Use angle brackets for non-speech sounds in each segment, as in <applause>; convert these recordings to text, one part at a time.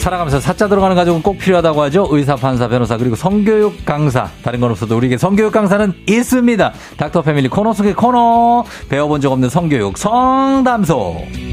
살아가면서 사자 들어가는 가족은 꼭 필요하다고 하죠. 의사, 판사, 변호사, 그리고 성교육 강사. 다른 건 없어도 우리에게 성교육 강사는 있습니다. 닥터 패밀리 코너 속의 코너. 배워본 적 없는 성교육 성담소.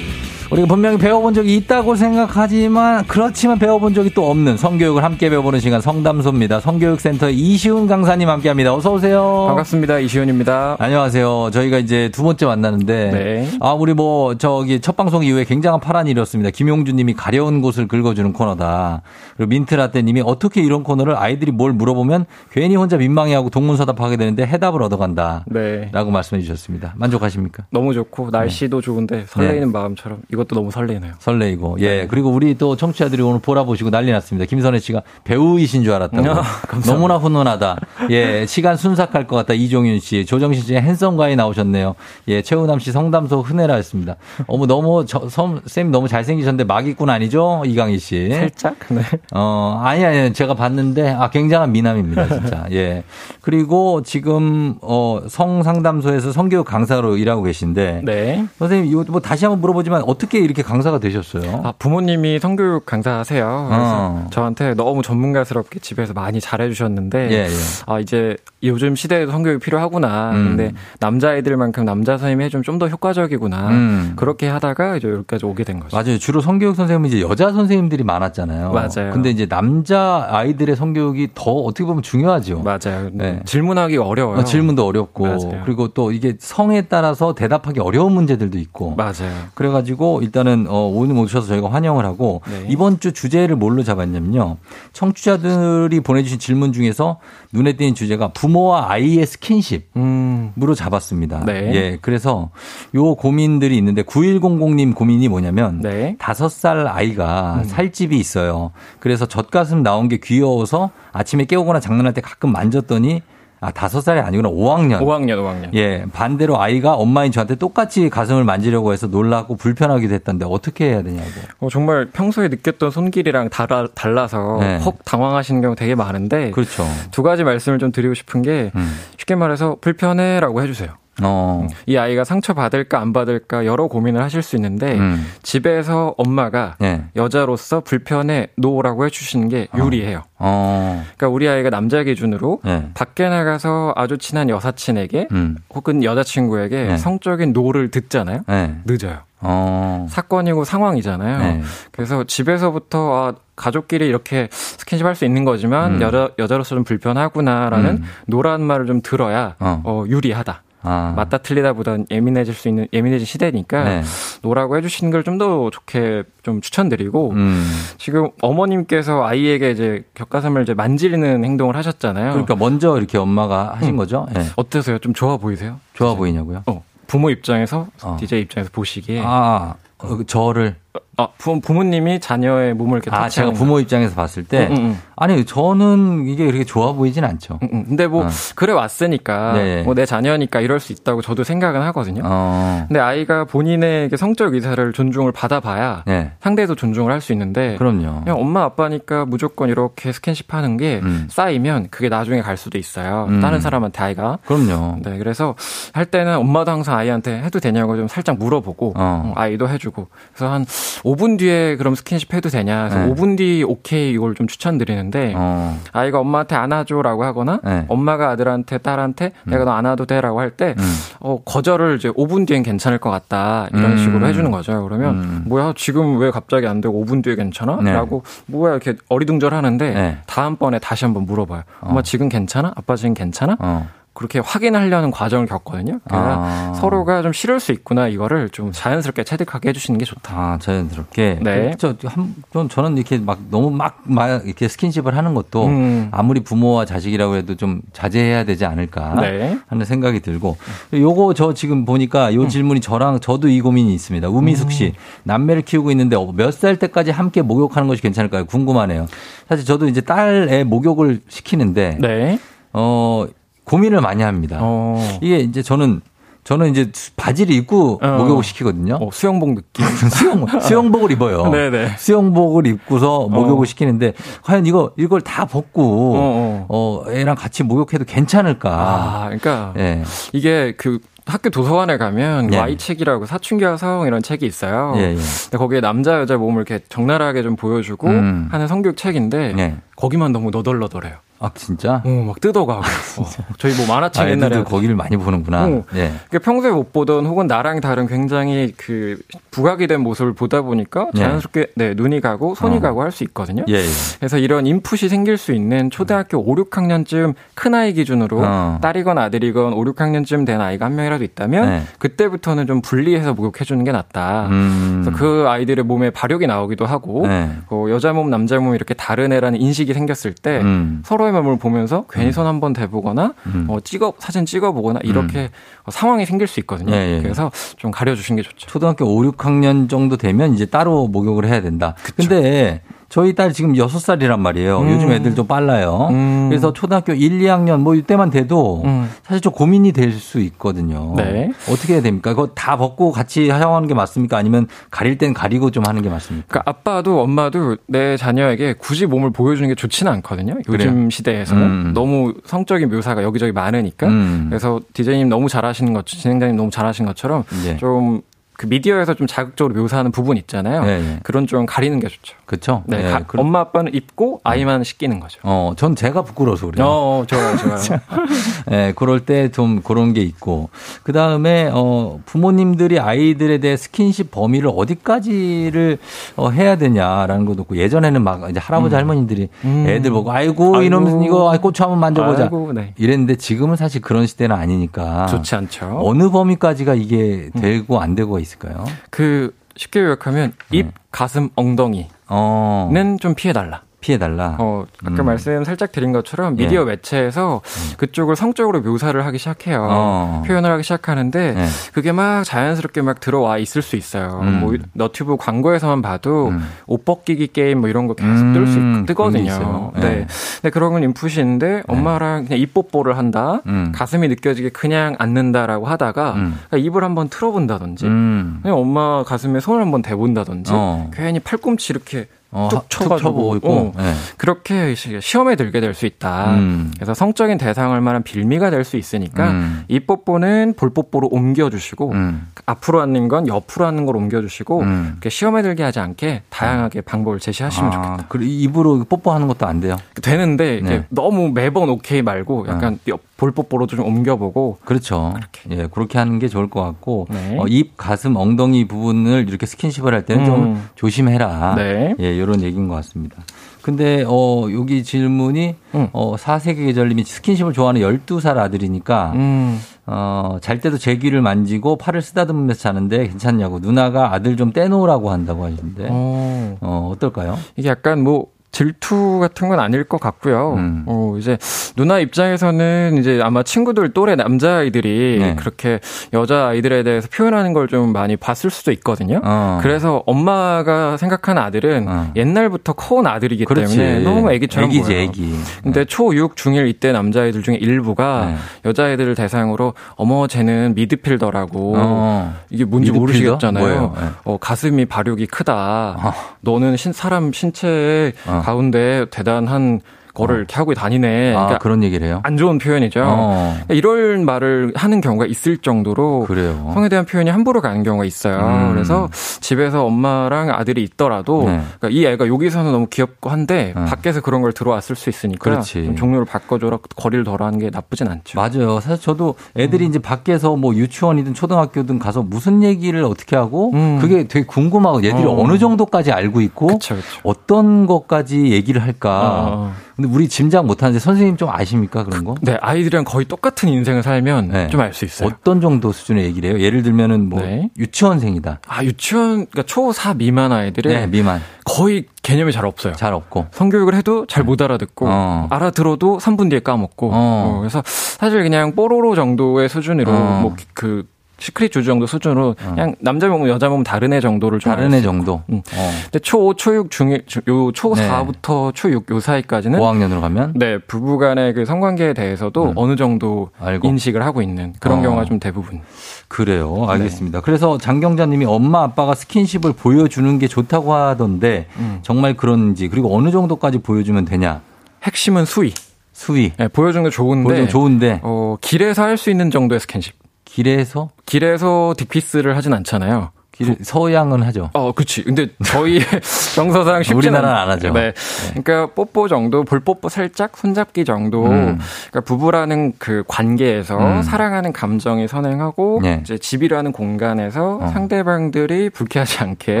우리가 분명히 배워본 적이 있다고 생각하지만 그렇지만 배워본 적이 또 없는 성교육을 함께 배워보는 시간 성담소입니다. 성교육센터 이시훈 강사님 함께합니다. 어서 오세요. 반갑습니다. 이시훈입니다. 안녕하세요. 저희가 이제 두 번째 만나는데 네. 아 우리 뭐 저기 첫 방송 이후에 굉장한 파란이 일었습니다. 김용주님이 가려운 곳을 긁어주는 코너다. 그리고 민트라떼님이 어떻게 이런 코너를 아이들이 뭘 물어보면 괜히 혼자 민망해하고 동문서답하게 되는데 해답을 얻어간다. 네. 라고 말씀해 주셨습니다. 만족하십니까? 너무 좋고 날씨도 좋은데 설레이는 네. 마음처럼 이것 도 너무 설레네요. 설레이고 예 그리고 우리 또 청취자들이 오늘 보라 보시고 난리 났습니다. 김선혜 씨가 배우이신 줄 알았다고 아, 너무나 훈훈하다. 예 시간 순삭할 것 같다. 이종윤 씨 조정신 씨의 핸섬가에 나오셨네요. 예 최우남 씨 성담소 흔해라였습니다. 어머 너무 저쌤 너무 잘생기셨는데 마기꾼 아니죠 이강희 씨. 살짝? 네. 어, 아니, 아니, 제가 봤는데, 아, 굉장한 미남입니다, 진짜. 예. 그리고 지금, 어, 성상담소에서 성교육 강사로 일하고 계신데, 네. 선생님, 이거 뭐 다시 한번 물어보지만 어떻게 이렇게 강사가 되셨어요? 아, 부모님이 성교육 강사하세요. 그래서 어. 저한테 너무 전문가스럽게 집에서 많이 잘해주셨는데, 예, 예. 아, 이제 요즘 시대에도 성교육이 필요하구나. 음. 근데 남자애들만큼 남자 선생님이 해주면 좀 더 효과적이구나. 음. 그렇게 하다가 이제 여기까지 오게 된 거죠. 맞아요. 주로 성교육 선생님은 이제 여자 선생님들이 많았잖아요. 맞아요. 근데 이제 남자 아이들의 성교육이 더 어떻게 보면 중요하죠. 맞아요. 네. 질문하기가 어려워요. 어, 질문도 어렵고 맞아요. 그리고 또 이게 성에 따라서 대답하기 어려운 문제들도 있고 맞아요. 그래가지고 일단은 어, 오늘 오셔서 저희가 환영을 하고 네. 이번 주 주제를 뭘로 잡았냐면요. 청취자들이 보내주신 질문 중에서 눈에 띄는 주제가 부모와 아이의 스킨십으로 음. 잡았습니다. 네. 예, 그래서 요 고민들이 있는데 9100님 고민이 뭐냐면 네. 다섯 살 아이가 음. 살집이 있어요. 그래서 젖가슴 나온 게 귀여워서 아침에 깨우거나 장난할 때 가끔 만졌더니 아 다섯 살이 아니구나 5학년. 5학년, 5학년. 예, 반대로 아이가 엄마인 저한테 똑같이 가슴을 만지려고 해서 놀라고 불편하기도 했던데 어떻게 해야 되냐고. 어, 정말 평소에 느꼈던 손길이랑 달아, 달라서 네. 헉 당황하시는 경우 되게 많은데 그렇죠. 두 가지 말씀을 좀 드리고 싶은 게 음. 쉽게 말해서 불편해 라고 해주세요. 어. 이 아이가 상처 받을까 안 받을까 여러 고민을 하실 수 있는데 음. 집에서 엄마가 예. 여자로서 불편해 no라고 해주시는 게 유리해요. 어. 그러니까 우리 아이가 남자 기준으로 예. 밖에 나가서 아주 친한 여사친에게 음. 혹은 여자친구에게 네. 성적인 no를 듣잖아요. 예. 늦어요. 어. 사건이고 상황이잖아요. 네. 그래서 집에서부터 아, 가족끼리 이렇게 스킨십 할 수 있는 거지만 음. 여자 여자로서 좀 불편하구나라는 음. no란 말을 좀 들어야 어. 어, 유리하다. 아. 맞다 틀리다보단 예민해질 수 있는 예민해진 시대니까 네. no라고 해주시는 걸 좀 더 좋게 좀 추천드리고 음. 지금 어머님께서 아이에게 이제 젖가슴을 이제 만지는 행동을 하셨잖아요. 그러니까 먼저 이렇게 엄마가 하신 음. 거죠? 예. 어떠세요? 좀 좋아 보이세요? 좋아 보이냐고요? 어, 부모 입장에서 어. DJ 입장에서 보시기에 아, 어, 저를 아, 부, 부모님이 자녀의 몸을 이렇게 아, 제가 부모 입장에서 봤을 때 응, 응, 응. 아니, 저는 이게 그렇게 좋아 보이진 않죠. 응, 응. 근데 뭐 어. 그래 왔으니까 네. 뭐 내 자녀니까 이럴 수 있다고 저도 생각은 하거든요. 어. 근데 아이가 본인의 성적 의사를 존중을 받아봐야 네. 상대도 존중을 할 수 있는데 그럼요. 그냥 엄마 아빠니까 무조건 이렇게 스킨십 하는 게 음. 쌓이면 그게 나중에 갈 수도 있어요. 음. 다른 사람한테 아이가. 그럼요. 네, 그래서 할 때는 엄마도 항상 아이한테 해도 되냐고 좀 살짝 물어보고 어. 어, 아이도 해주고 그래서 한 5분 뒤에 그럼 스킨십 해도 되냐 그래서 네. 5분 뒤 오케이 이걸 좀 추천드리는데 어. 아이가 엄마한테 안아줘라고 하거나 네. 엄마가 아들한테 딸한테 내가 너 안아도 돼라고 할때 음. 어, 거절을 이제 5분 뒤엔 괜찮을 것 같다 이런 음. 식으로 해주는 거죠. 그러면 음. 뭐야 지금 왜 갑자기 안 되고 5분 뒤에 괜찮아? 네. 라고 뭐야 이렇게 어리둥절하는데 네. 다음번에 다시 한번 물어봐요. 엄마 지금 괜찮아? 아빠 지금 괜찮아? 어. 그렇게 확인하려는 과정을 겪거든요. 그러니까 아. 서로가 좀 싫을 수 있구나 이거를 좀 자연스럽게 체득하게 해주시는 게 좋다. 아, 자연스럽게. 네. 저, 한, 전- 저는 이렇게 막 너무 막, 막 이렇게 스킨십을 하는 것도 음. 아무리 부모와 자식이라고 해도 좀 자제해야 되지 않을까 네. 하는 생각이 들고 요거 저 지금 보니까 음. 요 질문이 저랑 저도 이 고민이 있습니다. 우미숙 씨 남매를 키우고 있는데 몇 살 때까지 함께 목욕하는 것이 괜찮을까요? 궁금하네요. 사실 저도 이제 딸의 목욕을 시키는데 네. 어 고민을 많이 합니다. 어. 이게 이제 저는 저는 이제 바지를 입고 어. 목욕을 시키거든요. 어, 수영복 느낌. <laughs> 수영 수영복을 입어요. 네네. 수영복을 입고서 목욕을 어. 시키는데 과연 이거 이걸 다 벗고 어, 어, 애랑 같이 목욕해도 괜찮을까? 아, 그러니까 예. 이게 그 학교 도서관에 가면 예. Y 책이라고 사춘기 여성 이런 책이 있어요. 예, 예. 근데 거기에 남자 여자 몸을 이렇게 적나라하게 좀 보여주고 음. 하는 성교육 책인데 예. 거기만 너무 너덜너덜해요. 아 진짜? 어, 막 뜯어가고. 어, 저희 뭐 만화책 아, 옛날에 거기를 많이 보는구나. 어. 예. 그러니까 평소에 못 보던 혹은 나랑 다른 굉장히 그 부각이 된 모습을 보다 보니까 네. 자연스럽게 네, 눈이 가고 손이 어. 가고 할 수 있거든요. 예, 예. 그래서 이런 인풋이 생길 수 있는 초등학교 5, 6학년쯤 큰 아이 기준으로 어. 딸이건 아들이건 5, 6학년쯤 된 아이가 한 명이라도 있다면 네. 그때부터는 좀 분리해서 목욕해 주는 게 낫다. 음. 그래서 그 아이들의 몸에 발육이 나오기도 하고 네. 어, 여자 몸, 남자 몸 이렇게 다른 애라는 인식이 생겼을 때 음. 서로 의 몸을 보면서 괜히 손 한번 대보거나 음. 어, 찍어 사진 찍어보거나 이렇게 어, 상황이 생길 수 있거든요. 예, 예. 그래서 좀 가려주시는 게 좋죠. 초등학교 5, 6학년 정도 되면 이제 따로 목욕을 해야 된다. 근데 저희 딸 지금 6살이란 말이에요. 음. 요즘 애들 좀 빨라요. 음. 그래서 초등학교 1, 2학년 뭐 이때만 돼도 음. 사실 좀 고민이 될 수 있거든요. 네. 어떻게 해야 됩니까? 그거 다 벗고 같이 샤워하는 게 맞습니까? 아니면 가릴 땐 가리고 좀 하는 게 맞습니까? 그러니까 아빠도 엄마도 내 자녀에게 굳이 몸을 보여주는 게 좋지는 않거든요. 요즘 그래요? 시대에서는 음. 너무 성적인 묘사가 여기저기 많으니까. 음. 그래서 디제이님 너무 잘하시는 것, 진행자님 너무 잘하시는 것처럼 예. 좀 그 미디어에서 좀 자극적으로 묘사하는 부분 있잖아요. 네, 네. 그런 좀 가리는 게 좋죠. 그렇죠? 네, 네, 가- 엄마 아빠는 입고 아이만 씻기는 거죠. 어, 전 제가 부끄러워서 그래요. 어, 어, 좋아요, 좋아요. <laughs> 예, 그럴 때 좀 그런 게 있고. 그 다음에, 어, 부모님들이 아이들에 대해 스킨십 범위를 어디까지를 어, 해야 되냐라는 것도 있고, 예전에는 막 이제 할아버지 할머니들이 음. 애들 보고, 아이고, 아이고. 이놈 이거 고추 한번 만져보자. 아이고, 네. 이랬는데 지금은 사실 그런 시대는 아니니까. 좋지 않죠. 어느 범위까지가 이게 되고 안 되고가 있 을까요? 그 쉽게 요약하면 입, 네. 가슴, 엉덩이는 어, 좀 피해달라. 피해달라. 어, 아까 음. 말씀 살짝 드린 것처럼 미디어 매체에서 그쪽을 성적으로 묘사를 하기 시작해요. 어. 표현을 하기 시작하는데 네. 그게 막 자연스럽게 막 들어와 있을 수 있어요. 음. 뭐 너튜브 광고에서만 봐도 음. 옷 벗기기 게임 뭐 이런 거 계속 음, 뜰수 그런 게 뜨거든요. 네. 네. 근데 그런 건 인풋이 있는데 엄마랑 그냥 입 뽀뽀를 한다. 음. 가슴이 느껴지게 그냥 앉는다라고 하다가 음. 그러니까 입을 한번 틀어본다든지 음. 그냥 엄마 가슴에 손을 한번 대본다든지 어. 괜히 팔꿈치 이렇게 어, 쭉 쳐가지고 있고. 어, 네. 그렇게 시- 시험에 들게 될 수 있다. 음. 그래서 성적인 대상을 만한 빌미가 될 수 있으니까 음. 이 뽀뽀는 볼 뽀뽀로 옮겨주시고 음. 앞으로 앉는 건 옆으로 앉는 걸 옮겨주시고 음. 시험에 들게 하지 않게 다양하게 방법을 제시하시면 좋겠다. 아, 그리고 입으로 뽀뽀하는 것도 안 돼요. 되는데 네. 너무 매번 오케이 말고 약간 옆- 볼 뽀뽀로도 좀 옮겨보고 그렇죠. 그렇게. 예, 그렇게 하는 게 좋을 것 같고, 네. 어, 입, 가슴, 엉덩이 부분을 이렇게 스킨십을 할 때는 좀 음. 조심해라. 네. 예, 이런 얘기인 것 같습니다. 근데, 어, 여기 질문이, 음. 어, 4세기 계절님이 스킨십을 좋아하는 12살 아들이니까, 음. 어, 잘 때도 제 귀를 만지고 팔을 쓰다듬으면서 자는데 괜찮냐고, 누나가 아들 좀 떼놓으라고 한다고 하시는데, 어, 어. 어떨까요? 이게 약간 뭐 질투 같은 건 아닐 것 같고요. 음. 어, 이제 누나 입장에서는 이제 아마 친구들 또래 남자아이들이 네. 그렇게 여자아이들에 대해서 표현하는 걸 좀 많이 봤을 수도 있거든요. 어. 그래서 엄마가 생각하는 아들은 어. 옛날부터 커온 아들이기 그렇지. 때문에 너무 애기처럼 애기지, 보여요. 애기. 근데 초 6, 중1 이때 남자아이들 중에 일부가 네. 여자아이들을 대상으로 어머 쟤는 미드필더라고 어. 이게 뭔지 미드필더? 모르시겠잖아요. 네. 어, 가슴이 발육이 크다. 너는 신, 사람 신체의 어. 가운데 대단한 거를 이렇게 하고 다니네. 아, 그러니까 그런 얘기를 해요? 안 좋은 표현이죠. 어. 이런 말을 하는 경우가 있을 정도로 그래요. 성에 대한 표현이 함부로 가는 경우가 있어요. 음. 그래서 집에서 엄마랑 아들이 있더라도 네. 그러니까 이 애가 여기서는 너무 귀엽고 한데 어. 밖에서 그런 걸 들어왔을 수 있으니까 종류를 바꿔줘라 거리를 덜하는 게 나쁘진 않죠. 맞아요. 사실 저도 애들이 음. 이제 밖에서 뭐 유치원이든 초등학교든 가서 무슨 얘기를 어떻게 하고 음. 그게 되게 궁금하고 얘들이 어. 어. 느 정도까지 알고 있고 그쵸, 그쵸. 어떤 것까지 얘기를 할까 어. 근데 우리 짐작 못하는데 선생님 좀 아십니까 그런 거? 네, 아이들이랑 거의 똑같은 인생을 살면 네. 좀알 수 있어요. 어떤 정도 수준의 얘기를 해요? 예를 들면은 뭐 네. 유치원생이다. 아, 유치원 그러니까 초4 미만 아이들은 네, 미만. 거의 개념이 잘 없어요. 잘 없고. 성교육을 해도 잘 못 알아듣고 어. 알아들어도 3분 뒤에 까먹고. 어. 어. 그래서 사실 그냥 뽀로로 정도의 수준으로 어. 뭐그 시크릿 쥬쥬 정도 수준으로 어. 그냥 남자 몸 여자 몸 다르네 정도를 좀 다르네 정도. 응. 어. 근데 초 5, 초6 중에 요 초4부터 네. 초6 요 사이까지는 5학년으로 가면 네, 부부 간의 그 성관계에 대해서도 음. 어느 정도 알고. 인식을 하고 있는 그런 어. 경우가 좀 대부분. 그래요. 알겠습니다. 네. 그래서 장경자 님이 엄마 아빠가 스킨십을 보여주는 게 좋다고 하던데 음. 정말 그런지 그리고 어느 정도까지 보여주면 되냐? 핵심은 수위. 수위. 네, 보여주는 게 좋은데. 보여주는 좋은데. 어, 길에서 할 수 있는 정도의 스킨십. 길에서? 길에서 딕피스를 하진 않잖아요. 길, 서양은 하죠. 어, 그치. 근데 저희 <laughs> 정서상 쉽지 우리나라는 안 하죠. 네. 네. 그러니까 뽀뽀 정도, 볼뽀뽀 살짝, 손잡기 정도. 음. 그러니까 부부라는 그 관계에서 음. 사랑하는 감정이 선행하고 네. 이제 집이라는 공간에서 어. 상대방들이 불쾌하지 않게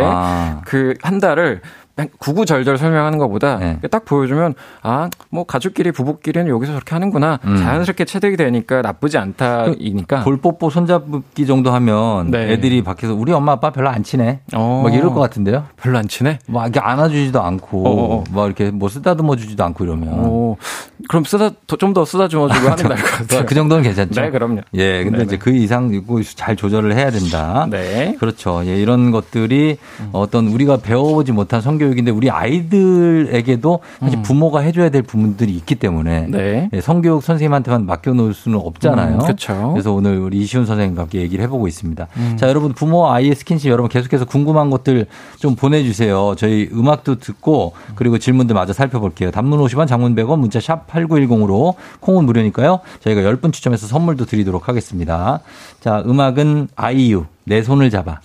아. 그한 달을 구구절절 설명하는 것보다 네. 딱 보여주면 아 뭐 가족끼리 부부끼리는 여기서 저렇게 하는구나 음. 자연스럽게 체득이 되니까 나쁘지 않다이니까 볼뽀뽀 손잡기 정도 하면 네. 애들이 밖에서 우리 엄마 아빠 별로 안 친해 어. 막 이럴 것 같은데요 별로 안 친해 막 이렇게 안아주지도 않고 어어. 어. 막 이렇게 뭐 쓰다듬어 주지도 않고 이러면 어. 그럼 쓰다 좀 더 쓰다듬어 주고 하는 날것 같아요 그 정도는 괜찮죠 네 그럼요 예 근데 네네. 이제 그 이상 이거 잘 조절을 해야 된다 네 그렇죠 예 이런 것들이 음. 어떤 우리가 배워보지 못한 성교 육인데 우리 아이들에게도 사실 음. 부모가 해줘야 될 부분들이 있기 때문에 네. 예, 성교육 선생님한테만 맡겨놓을 수는 없잖아요. 음, 그렇죠. 그래서 오늘 우리 이시훈 선생님과 함께 얘기를 해보고 있습니다. 음. 자, 여러분 부모 아이의 스킨십 여러분 계속해서 궁금한 것들 좀 보내주세요. 저희 음악도 듣고 그리고 질문들 마저 살펴볼게요. 단문 50원, 장문 100원, 문자 샵 8910으로 콩은 무료니까요. 저희가 10분 추첨해서 선물도 드리도록 하겠습니다. 자, 음악은 아이유 내 손을 잡아.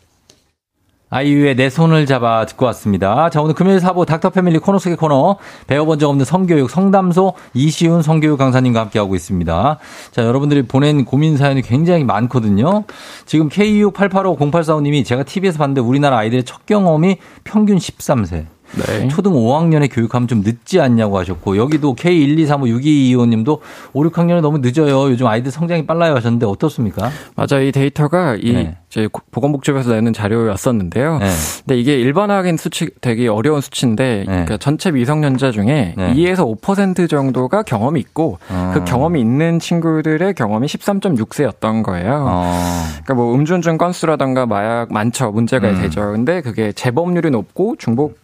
아이유의 내 손을 잡아 듣고 왔습니다. 자, 오늘 금요일 사부 닥터 패밀리 코너 속의 코너 배워본 적 없는 성교육 성담소 이시훈 성교육 강사님과 함께하고 있습니다. 자, 여러분들이 보낸 고민 사연이 굉장히 많거든요. 지금 K6885084님이 제가 TV에서 봤는데 우리나라 아이들의 첫 경험이 평균 13세. 네. 초등 5학년에 교육하면 좀 늦지 않냐고 하셨고 여기도 K123562225님도 5, 6학년은 너무 늦어요. 요즘 아이들 성장이 빨라요 하셨는데 어떻습니까? 맞아. 이 데이터가 이 네. 이제 보건복지부에서 내는 자료였었는데요. 네. 근데 이게 일반화하기는 수치 되게 어려운 수치인데 네. 그러니까 전체 미성년자 중에 네. 2에서 5% 정도가 경험이 있고 어. 그 경험이 있는 친구들의 경험이 13.6세였던 거예요. 어. 그러니까 뭐 음주운전 건수라던가 마약 많죠. 문제가 음. 되죠. 근데 그게 재범률이 높고 중복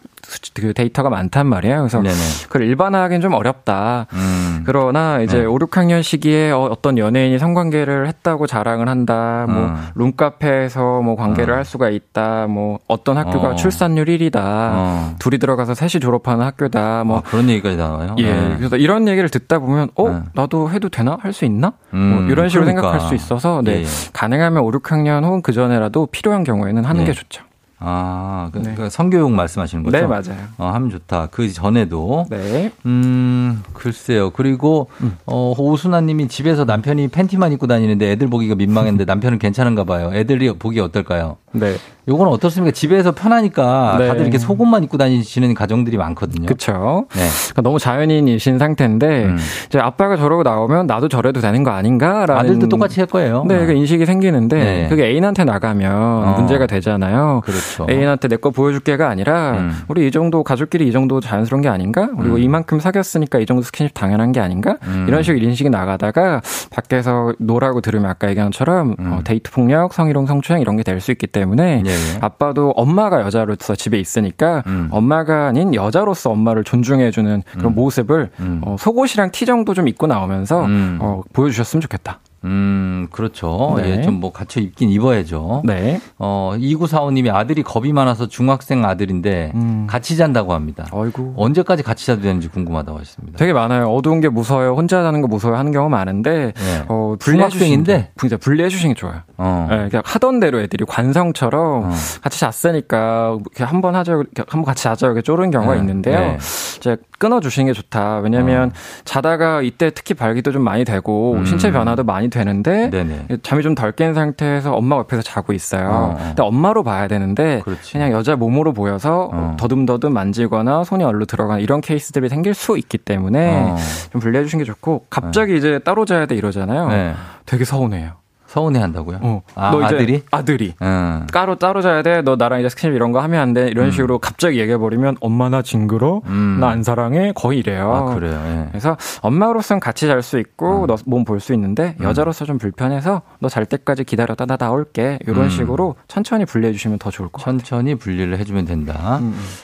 그 데이터가 많단 말이에요. 그래서 네네. 그걸 일반화하기는 좀 어렵다. 음. 그러나 이제 네. 5, 6학년 시기에 어, 떤 연예인이 성관계를 했다고 자랑을 한다. 뭐 음. 룸카페에서 뭐 관계를 음. 할 수가 있다. 뭐 어떤 학교가 어. 출산율 1위다. 어. 둘이 들어가서 셋이 졸업하는 학교다. 뭐 아, 그런 얘기까지 나와요. 예. 네. 그래서 이런 얘기를 듣다 보면 어 네. 나도 해도 되나 할 수 있나? 뭐 음. 이런 식으로 그러니까. 생각할 수 있어서 네. 예. 가능하면 5, 6학년 혹은 그 전에라도 필요한 경우에는 하는 게 좋죠. 아, 그, 네. 그 성교육 말씀하시는 거죠? 네, 맞아요. 어, 하면 좋다. 그 전에도. 네. 음, 글쎄요. 그리고, 음. 어, 오순아 님이 집에서 남편이 팬티만 입고 다니는데 애들 보기가 민망했는데 <laughs> 남편은 괜찮은가 봐요. 애들이 보기 어떨까요? 네. 요건 어떻습니까? 집에서 편하니까 네. 다들 이렇게 속옷만 입고 다니시는 가정들이 많거든요. 그렇죠. 네. 그러니까 너무 자연인이신 상태인데 음. 이제 아빠가 저러고 나오면 나도 저래도 되는 거 아닌가라는 아들도 똑같이 할 거예요. 네, 그 인식이 생기는데 네. 그게 애인한테 나가면 어. 문제가 되잖아요. 그렇죠. 애인한테 내 거 보여줄게가 아니라 음. 우리 이 정도 가족끼리 이 정도 자연스러운 게 아닌가? 그리고 음. 이만큼 사귀었으니까 이 정도 스킨십 당연한 게 아닌가? 음. 이런 식으로 인식이 나가다가 밖에서 no라고 들으면 아까 얘기한 것처럼 음. 어, 데이트 폭력, 성희롱, 성추행 이런 게 될 수 있기 때문에 예. 예. 아빠도 엄마가 여자로서 집에 있으니까 음. 엄마가 아닌 여자로서 엄마를 존중해주는 그런 음. 모습을 음. 어, 속옷이랑 티 정도 좀 입고 나오면서 음. 어, 보여주셨으면 좋겠다. 음, 그렇죠. 네. 예, 좀뭐 갖춰 입긴 입어야죠. 네. 어, 2945님이 아들이 겁이 많아서 중학생 아들인데 음. 같이 잔다고 합니다. 아이고. 언제까지 같이 자도 되는지 궁금하다고 하셨습니다. 되게 많아요. 어두운 게 무서워요. 혼자 자는 거 무서워요 하는 경우 많은데 네. 어, 중학생인데 진짜 분리해 주시는 게 좋아요. 어. 네, 그냥 하던 대로 애들이 관성처럼 어. 같이 잤으니까 한번 하자, 한번 같이 자자 이렇게 쪼른 경우가 네. 있는데요. 네. 이제 끊어주시는 게 좋다. 왜냐면 어. 자다가 이때 특히 발기도 좀 많이 되고 음. 신체 변화도 많이 되는데 네네. 잠이 좀 덜 깬 상태에서 엄마 옆에서 자고 있어요. 어. 근데 엄마로 봐야 되는데 그렇지. 그냥 여자 몸으로 보여서 어. 더듬더듬 만지거나 손이 얼로 들어가는 이런 케이스들이 생길 수 있기 때문에 어. 좀 분리해 주시는 게 좋고 갑자기 네. 이제 따로 자야 돼 이러잖아요. 네. 되게 서운해요. 서운해 한다고요? 어. 아, 너 이제 아들이? 아들이. 음. 따로 따로 자야 돼. 너 나랑 이제 스킨십 이런 거 하면 안 돼. 이런 음. 식으로 갑자기 얘기해 버리면 엄마 나 징그러. 음. 나안 사랑해. 거의 이래요. 아, 그래요. 예. 그래서 엄마로서는 같이 잘 수 있고 음. 너몸 볼 수 있는데 음. 여자로서 좀 불편해서 너 잘 때까지 기다렸다 나 나올게. 이런 음. 식으로 천천히 분리해 주시면 더 좋을 것 같아요. 천천히 분리를 해 주면 된다.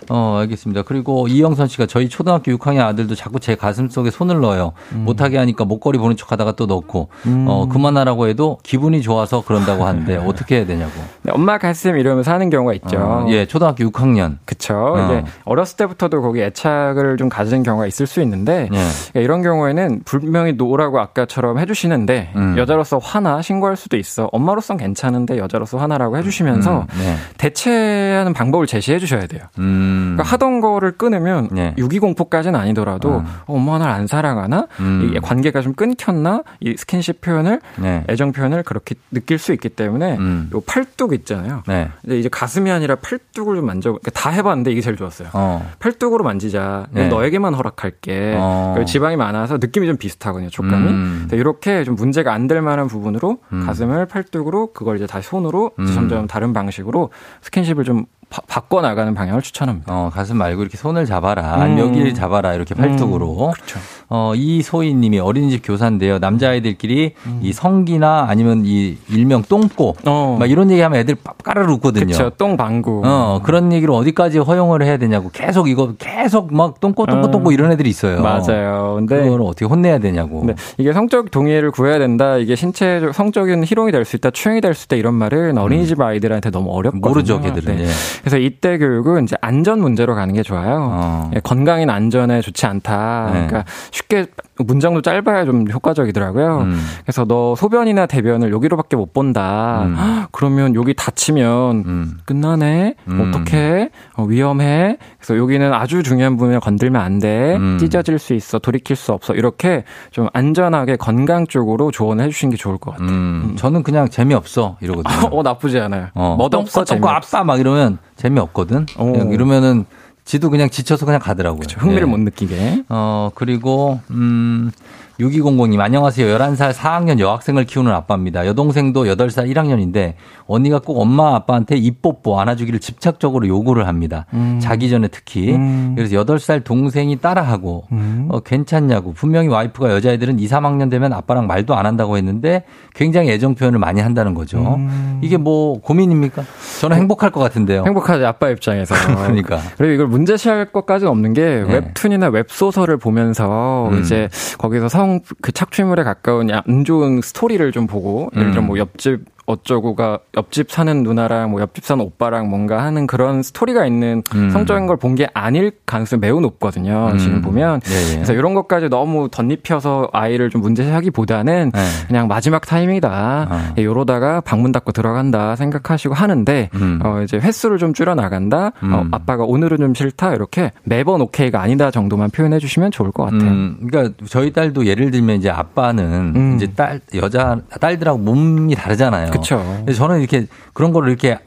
어, 알겠습니다. 그리고 이영선 씨가 저희 초등학교 6학년 아들도 자꾸 제 가슴 속에 손을 넣어요. 못하게 하니까 목걸이 보는 척 하다가 또 넣고 어, 그만하라고 해도 기분이 좋아서 그런 그런다고 하는데 <laughs> 어떻게 해야 되냐고. 네, 엄마 가슴 이러면서 하는 경우가 있죠. 어, 예, 초등학교 6학년. 그쵸. 어. 이제 어렸을 때부터도 거기 애착을 좀 가지는 경우가 있을 수 있는데 예. 이런 경우에는 분명히 no라고 아까처럼 해주시는데 음. 여자로서 화나 신고할 수도 있어. 엄마로선 괜찮은데 여자로서 화나라고 해주시면서 음, 네. 대체하는 방법을 제시해 주셔야 돼요. 음. 그러니까 하던 거를 끊으면 네. 유기공포까지는 아니더라도 음. 어, 엄마 날 안 사랑하나? 음. 이 관계가 좀 끊겼나? 이 스킨십 표현을 네. 애정 표현을 그렇게 느낄 수 있기 때문에 음. 요 팔뚝 있잖아요. 네. 근데 이제 가슴이 아니라 팔뚝을 좀 만져. 그러니까 다 해봤는데 이게 제일 좋았어요. 어. 팔뚝으로 만지자. 네. 너에게만 허락할게. 어. 지방이 많아서 느낌이 좀 비슷하거든요. 촉감이. 음. 이렇게 좀 문제가 안 될 만한 부분으로 음. 가슴을 팔뚝으로 그걸 이제 다시 손으로 이제 음. 점점 다른 방식으로 스킨십을 좀 바, 바꿔 나가는 방향을 추천합니다. 어, 가슴 말고 이렇게 손을 잡아라, 음. 여기를 잡아라 이렇게 팔뚝으로. 음, 그렇죠. 어, 이소희님이 어린이집 교사인데요. 남자아이들끼리 음. 이 성기나 아니면 이 일명 똥꼬 어. 막 이런 얘기하면 애들 까르르 웃거든요. 그렇죠. 똥방구. 어, 그런 얘기를 어디까지 허용을 해야 되냐고 계속 이거 계속 막 똥꼬 똥꼬 똥꼬 음. 이런 애들이 있어요. 맞아요. 근데 그걸 어떻게 혼내야 되냐고. 네. 이게 성적 동의를 구해야 된다. 이게 신체적 성적인 희롱이 될 수 있다, 추행이 될 수 있다 이런 말은 어린이집 음. 아이들한테 너무 어렵거든요. 모르죠, 걔들은. 네. 예. 그래서 이때 교육은 이제 안전 문제로 가는 게 좋아요. 어. 예, 건강인 안전에 좋지 않다. 네. 그러니까 쉽게 문장도 짧아야 좀 효과적이더라고요. 음. 그래서 너 소변이나 대변을 여기로밖에 못 본다. 음. 그러면 여기 다치면 음. 끝나네. 음. 어떻게 어, 위험해. 그래서 여기는 아주 중요한 부분을 건들면 안 돼. 음. 찢어질 수 있어. 돌이킬 수 없어. 이렇게 좀 안전하게 건강 쪽으로 조언을 해주신 게 좋을 것 같아요. 음. 저는 그냥 재미없어 이러거든요. <laughs> 어 나쁘지 않아요. 어, 멋없어. 똥꼬 아빠 막 이러면 재미없거든. 이러면은 지도 그냥 지쳐서 그냥 가더라고요. 그쵸, 흥미를 네. 못 느끼게. 어, 그리고, 음, 6200님, 안녕하세요. 11살 4학년 여학생을 키우는 아빠입니다. 여동생도 8살 1학년인데, 언니가 꼭 엄마 아빠한테 입뽀뽀 안아주기를 집착적으로 요구를 합니다. 음. 자기 전에 특히. 음. 그래서 8살 동생이 따라하고, 음. 어, 괜찮냐고. 분명히 와이프가 여자애들은 2, 3학년 되면 아빠랑 말도 안 한다고 했는데, 굉장히 애정 표현을 많이 한다는 거죠. 음. 이게 뭐 고민입니까? 저는 행복할 것 같은데요. 행복하지, 아빠 입장에서. <laughs> 그러니까. 그리고 이걸 문제시할 것까지는 없는 게, 네. 웹툰이나 웹소설을 보면서, 음. 이제 거기서 성 여성 그 착취물에 가까운 안 좋은 스토리를 좀 보고 예를 들어 뭐 옆집 어쩌고가 옆집 사는 누나랑 뭐 옆집 사는 오빠랑 뭔가 하는 그런 스토리가 있는 음. 성적인 걸 본 게 아닐 가능성이 매우 높거든요. 음. 지금 보면. 예, 예. 그래서 이런 것까지 너무 덧입혀서 아이를 좀 문제하기보다는 예. 그냥 마지막 타이밍이다. 어. 예, 요러다가 방문 닫고 들어간다 생각하시고 하는데 음. 어 이제 횟수를 좀 줄여 나간다. 어, 음. 아빠가 오늘은 좀 싫다. 이렇게 매번 오케이가 아니다 정도만 표현해 주시면 좋을 것 같아요. 음. 그러니까 저희 딸도 예를 들면 이제 아빠는 음. 이제 딸 여자 딸들하고 몸이 다르잖아요. 그렇죠. 저는 이렇게 그런 거를 이렇게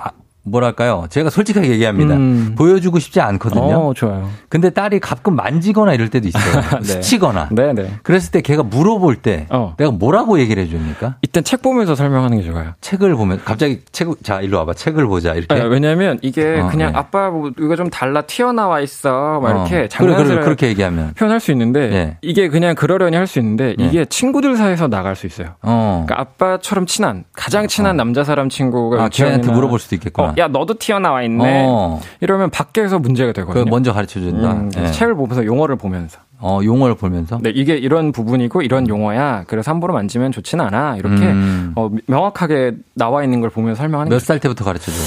뭐랄까요? 제가 솔직하게 얘기합니다. 음. 보여주고 싶지 않거든요. 어, 좋아요. 근데 딸이 가끔 만지거나 이럴 때도 있어요. <laughs> 네. 스치거나. 네, 네. 그랬을 때 걔가 물어볼 때 어. 내가 뭐라고 얘기를 해 줍니까? 이땐 책 보면서 설명하는 게 좋아요. 책을 보면 갑자기 책, 자, 일로 와 봐. 책을 보자. 이렇게. 네, 왜냐면 이게 어, 그냥 네. 아빠 뭐 이거 좀 달라 튀어나와 있어. 막 어. 이렇게 장난스럽게 그래, 그래, 그렇게 얘기하면 표현할 수 있는데 네. 이게 그냥 그러려니 할 수 있는데 네. 이게 친구들 사이에서 나갈 수 있어요. 어. 그러니까 아빠처럼 친한 가장 친한 어. 남자 사람 친구가 아, 걔한테 물어볼 수도 있겠구나. 야 너도 튀어나와 나와 있네. 어. 이러면 밖에서 문제가 되거든요. 그 먼저 가르쳐 준다. 음, 네. 책을 보면서 용어를 보면서. 어, 용어를 보면서? 네, 이게 이런 부분이고 이런 용어야. 그래서 함부로 만지면 좋지는 않아. 이렇게 음. 어, 명확하게 나와 있는 걸 보면서 설명하는 몇 살 때부터 가르쳐 줘?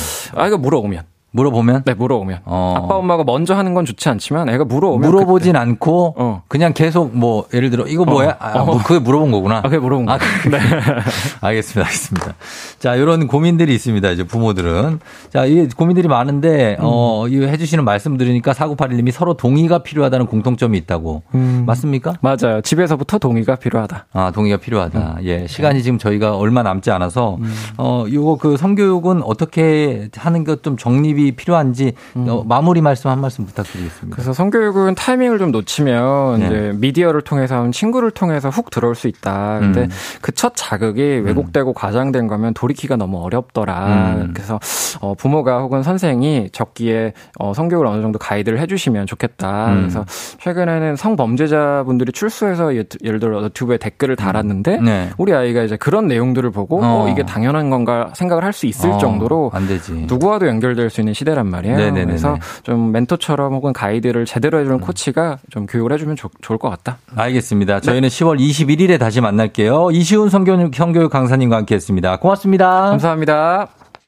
아, 이거 물어보면. 물어보면? 네, 물어오면. 어. 아빠 엄마가 먼저 하는 건 좋지 않지만 애가 물어오면 물어보진 그때. 않고 어. 그냥 계속 뭐 예를 들어 이거 뭐야? 어. 아, 뭐 그게 물어본 거구나. 아, 그게 물어본 거. 아, 네. <laughs> 알겠습니다. 알겠습니다. 자, 이런 고민들이 있습니다. 이제 부모들은. 자, 이 고민들이 많은데 음. 어, 이해 주시는 말씀 들으니까 4981님이 서로 동의가 필요하다는 공통점이 있다고. 음. 맞습니까? 맞아요. 집에서부터 동의가 필요하다. 아, 동의가 필요하다. 음. 예. 시간이 지금 저희가 얼마 남지 않아서 음. 어, 요거 그 성교육은 어떻게 하는 것 좀 정립이 교육이 필요한지 음. 어, 마무리 말씀 한 말씀 부탁드리겠습니다. 그래서 성교육은 타이밍을 좀 놓치면 네. 이제 미디어를 통해서 친구를 통해서 훅 들어올 수 있다. 근데 음. 그첫 자극이 음. 왜곡되고 과장된 거면 돌이키기가 너무 어렵더라. 음. 그래서 어, 부모가 혹은 선생이 적기에 어, 성교육을 어느 정도 가이드를 해주시면 좋겠다. 음. 그래서 최근에는 성범죄자분들이 출소해서 예를 들어 유튜브에 댓글을 달았는데 네. 우리 아이가 이제 그런 내용들을 보고 어, 어 이게 당연한 건가 생각을 할 수 있을 어, 정도로 누구와도 연결될 수 있는 있는 시대란 말이에요. 네네네네. 그래서 좀 멘토처럼 혹은 가이드를 제대로 해주는 음. 코치가 좀 교육을 해주면 조, 좋을 것 같다. 알겠습니다. 저희는 네. 10월 21일에 다시 만날게요. 이시훈 성교육, 성교육 강사님과 함께했습니다. 고맙습니다. 감사합니다.